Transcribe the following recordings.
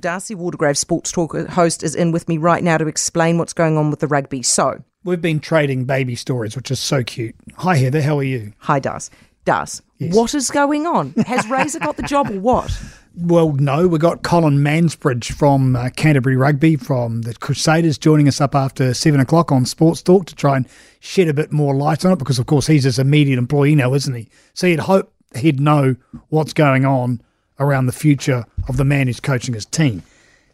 Darcy Waldegrave, Sports Talk host, is in with me right now to explain what's going on with the rugby. So, We've been trading baby stories, which is so cute. Hi, Heather. How are you? hi, Das. Das, what is going on? Has Razor got the job or what? Well, no, we got Colin Mansbridge from uh, Canterbury Rugby from the Crusaders joining us up after seven o'clock on Sports Talk to try and shed a bit more light on it because, of course, he's his immediate employee now, isn't he? So you'd hope he'd know what's going on around the future of the man who's coaching his team.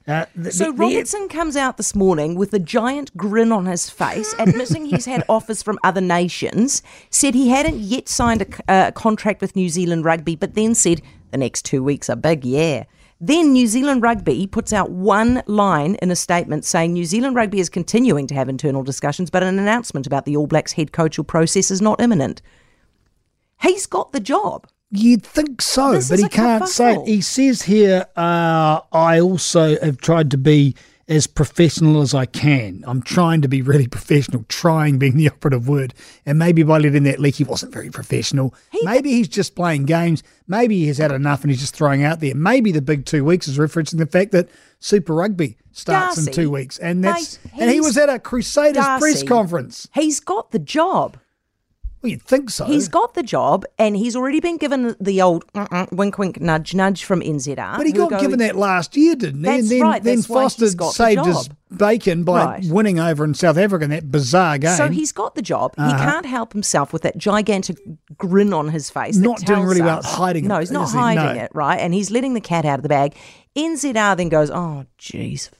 Uh, the- So the- the- Robertson comes out this morning with a giant grin on his face, admitting he's had offers from other nations. Said he hadn't yet signed a, c- a contract with New Zealand Rugby, but then said the next two weeks are big, yeah. Then New Zealand Rugby puts out one line in a statement saying New Zealand Rugby is continuing to have internal discussions, but an announcement about the All Blacks head coachal process is not imminent. He's got the job. You'd think so, This but he can't say it. He says here, uh, I also have tried to be as professional as I can. I'm trying to be really professional, trying being the operative word. And maybe by letting that leak, he wasn't very professional. maybe he's just playing games. Maybe he has had enough and he's just throwing out there. Maybe the big two weeks is referencing the fact that Super Rugby starts in two weeks. And that's mate, and he was at a Crusaders press conference. He's got the job. Well, you'd think so. He's got the job, and he's already been given the old uh-uh, wink, wink, nudge, nudge from NZR. But he got go- given that last year, didn't he? That's and then, right, then that's Foster got the saved his bacon by Right. winning over in South Africa in that bizarre game. So he's got the job. He Uh-huh. can't help himself with that gigantic grin on his face. Not doing really well us- hiding it, No, he's not is he? hiding No. it, right? And he's letting the cat out of the bag. NZR then goes, oh, jeez,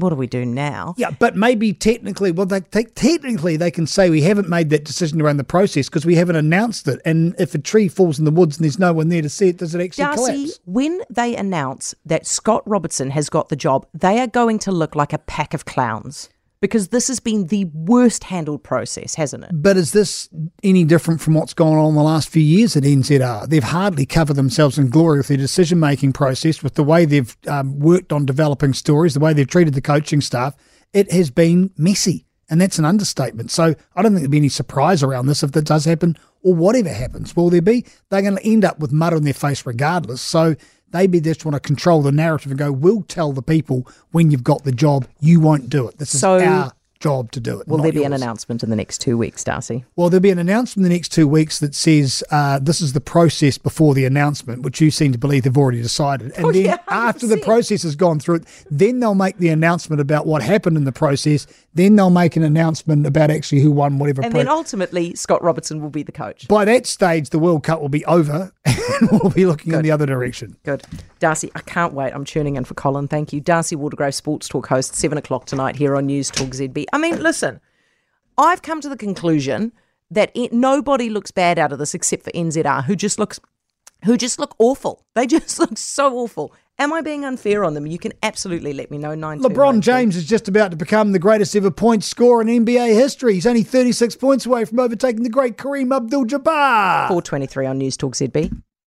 what do we do now? yeah, but maybe technically, well, they, they, technically they can say we haven't made that decision around the process because we haven't announced it. And if a tree falls in the woods and there's no one there to see it, does it actually Darcy, collapse? when they announce that Scott Robertson has got the job, they are going to look like a pack of clowns because this has been the worst handled process, hasn't it? But is this any different from what's gone on in the last few years at NZR? They've hardly covered themselves in glory with their decision making process, with the way they've um, worked on developing stories, the way they've treated the coaching staff. It has been messy, and that's an understatement. So I don't think there'll be any surprise around this if that does happen or whatever happens. Will there be? They're going to end up with mud on their face regardless. So they be just want to control the narrative and go, we'll tell the people when you've got the job, you won't do it. This So- is our job to do it. Will there be an announcement in the next two weeks, Darcy? Well, there'll be an announcement in the next two weeks that says uh, this is the process before the announcement, which you seem to believe they've already decided. And Oh, then yeah, after the process has gone through it, then they'll make the announcement about what happened in the process. Then they'll make an announcement about actually who won whatever. And pro- then ultimately, Scott Robertson will be the coach. By that stage, the World Cup will be over, and we'll be looking in the other direction. Good. Darcy, I can't wait. I'm tuning in for Colin. Thank you. Darcy Waldegrave, Sports Talk host, 7 o'clock tonight here on News Talk ZB. I mean, listen, I've come to the conclusion that it, nobody looks bad out of this except for NZR, who just looks. Who just look awful. They just look so awful. Am I being unfair on them? You can absolutely let me know. Nine LeBron James is just about to become the greatest ever point scorer in NBA history. He's only 36 points away from overtaking the great Kareem Abdul-Jabbar. 423 on News Talk ZB.